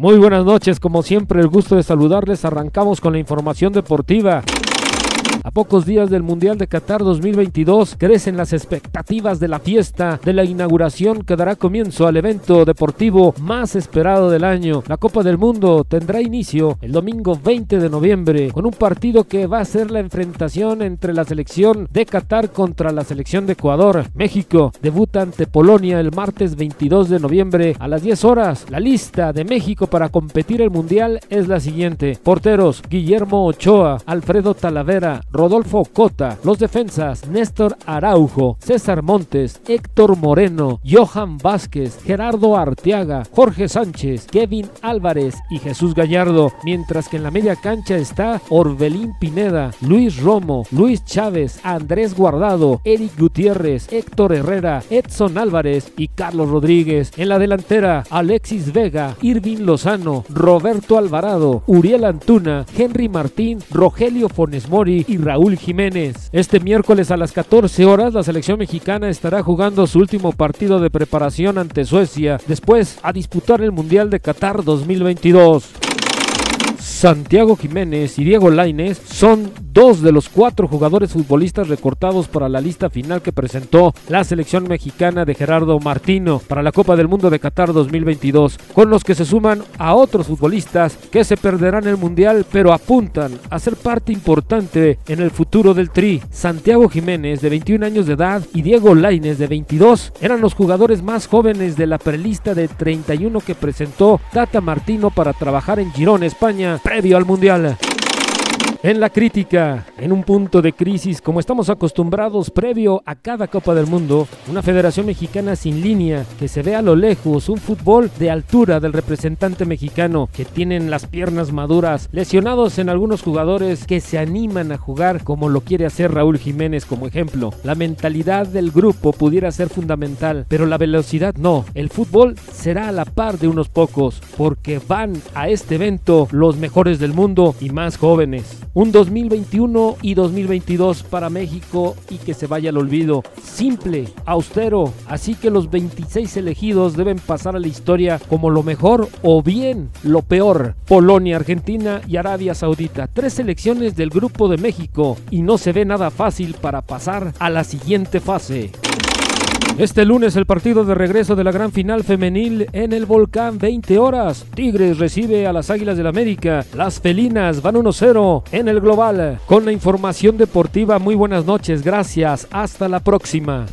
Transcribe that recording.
Muy buenas noches, como siempre el gusto de saludarles. Arrancamos con la información deportiva. A pocos días del Mundial de Qatar 2022 crecen las expectativas de la fiesta de la inauguración que dará comienzo al evento deportivo más esperado del año. La Copa del Mundo tendrá inicio el domingo 20 de noviembre con un partido que va a ser la enfrentación entre la selección de Qatar contra la selección de Ecuador. México debuta ante Polonia el martes 22 de noviembre a las 10 horas. La lista de México para competir el Mundial es la siguiente. Porteros Guillermo Ochoa, Alfredo Talavera, Rodolfo Cota, los defensas Néstor Araujo, César Montes, Héctor Moreno, Johan Vázquez, Gerardo Arteaga, Jorge Sánchez, Kevin Álvarez y Jesús Gallardo, mientras que en la media cancha está Orbelín Pineda, Luis Romo, Luis Chávez, Andrés Guardado, Eric Gutiérrez, Héctor Herrera, Edson Álvarez y Carlos Rodríguez. En la delantera, Alexis Vega, Irving Lozano, Roberto Alvarado, Uriel Antuna, Henry Martín, Rogelio Fones Mori y Raúl Jiménez. Este miércoles a las 14 horas la selección mexicana estará jugando su último partido de preparación ante Suecia, después a disputar el Mundial de Qatar 2022. Santiago Jiménez y Diego Lainez son dos de los cuatro jugadores futbolistas recortados para la lista final que presentó la selección mexicana de Gerardo Martino para la Copa del Mundo de Qatar 2022, con los que se suman a otros futbolistas que se perderán el Mundial pero apuntan a ser parte importante en el futuro del Tri. Santiago Jiménez, de 21 años de edad, y Diego Lainez, de 22, eran los jugadores más jóvenes de la prelista de 31 que presentó Tata Martino para trabajar en Girón, España, previo al Mundial. En la crítica, en un punto de crisis como estamos acostumbrados previo a cada Copa del Mundo, una federación mexicana sin línea, que se ve a lo lejos, un fútbol de altura del representante mexicano, que tienen las piernas maduras, lesionados en algunos jugadores que se animan a jugar como lo quiere hacer Raúl Jiménez como ejemplo. La mentalidad del grupo pudiera ser fundamental, pero la velocidad no. El fútbol será a la par de unos pocos, porque van a este evento los mejores del mundo y más jóvenes un 2021 y 2022 para México y que se vaya al olvido. Simple, austero, así que los 26 elegidos deben pasar a la historia como lo mejor o bien lo peor. Polonia, Argentina y Arabia Saudita, tres selecciones del grupo de México y no se ve nada fácil para pasar a la siguiente fase. Este lunes el partido de regreso de la gran final femenil en el Volcán 20 horas. Tigres recibe a las Águilas del América. Las felinas van 1-0 en el global. Con la información deportiva, muy buenas noches. Gracias. Hasta la próxima.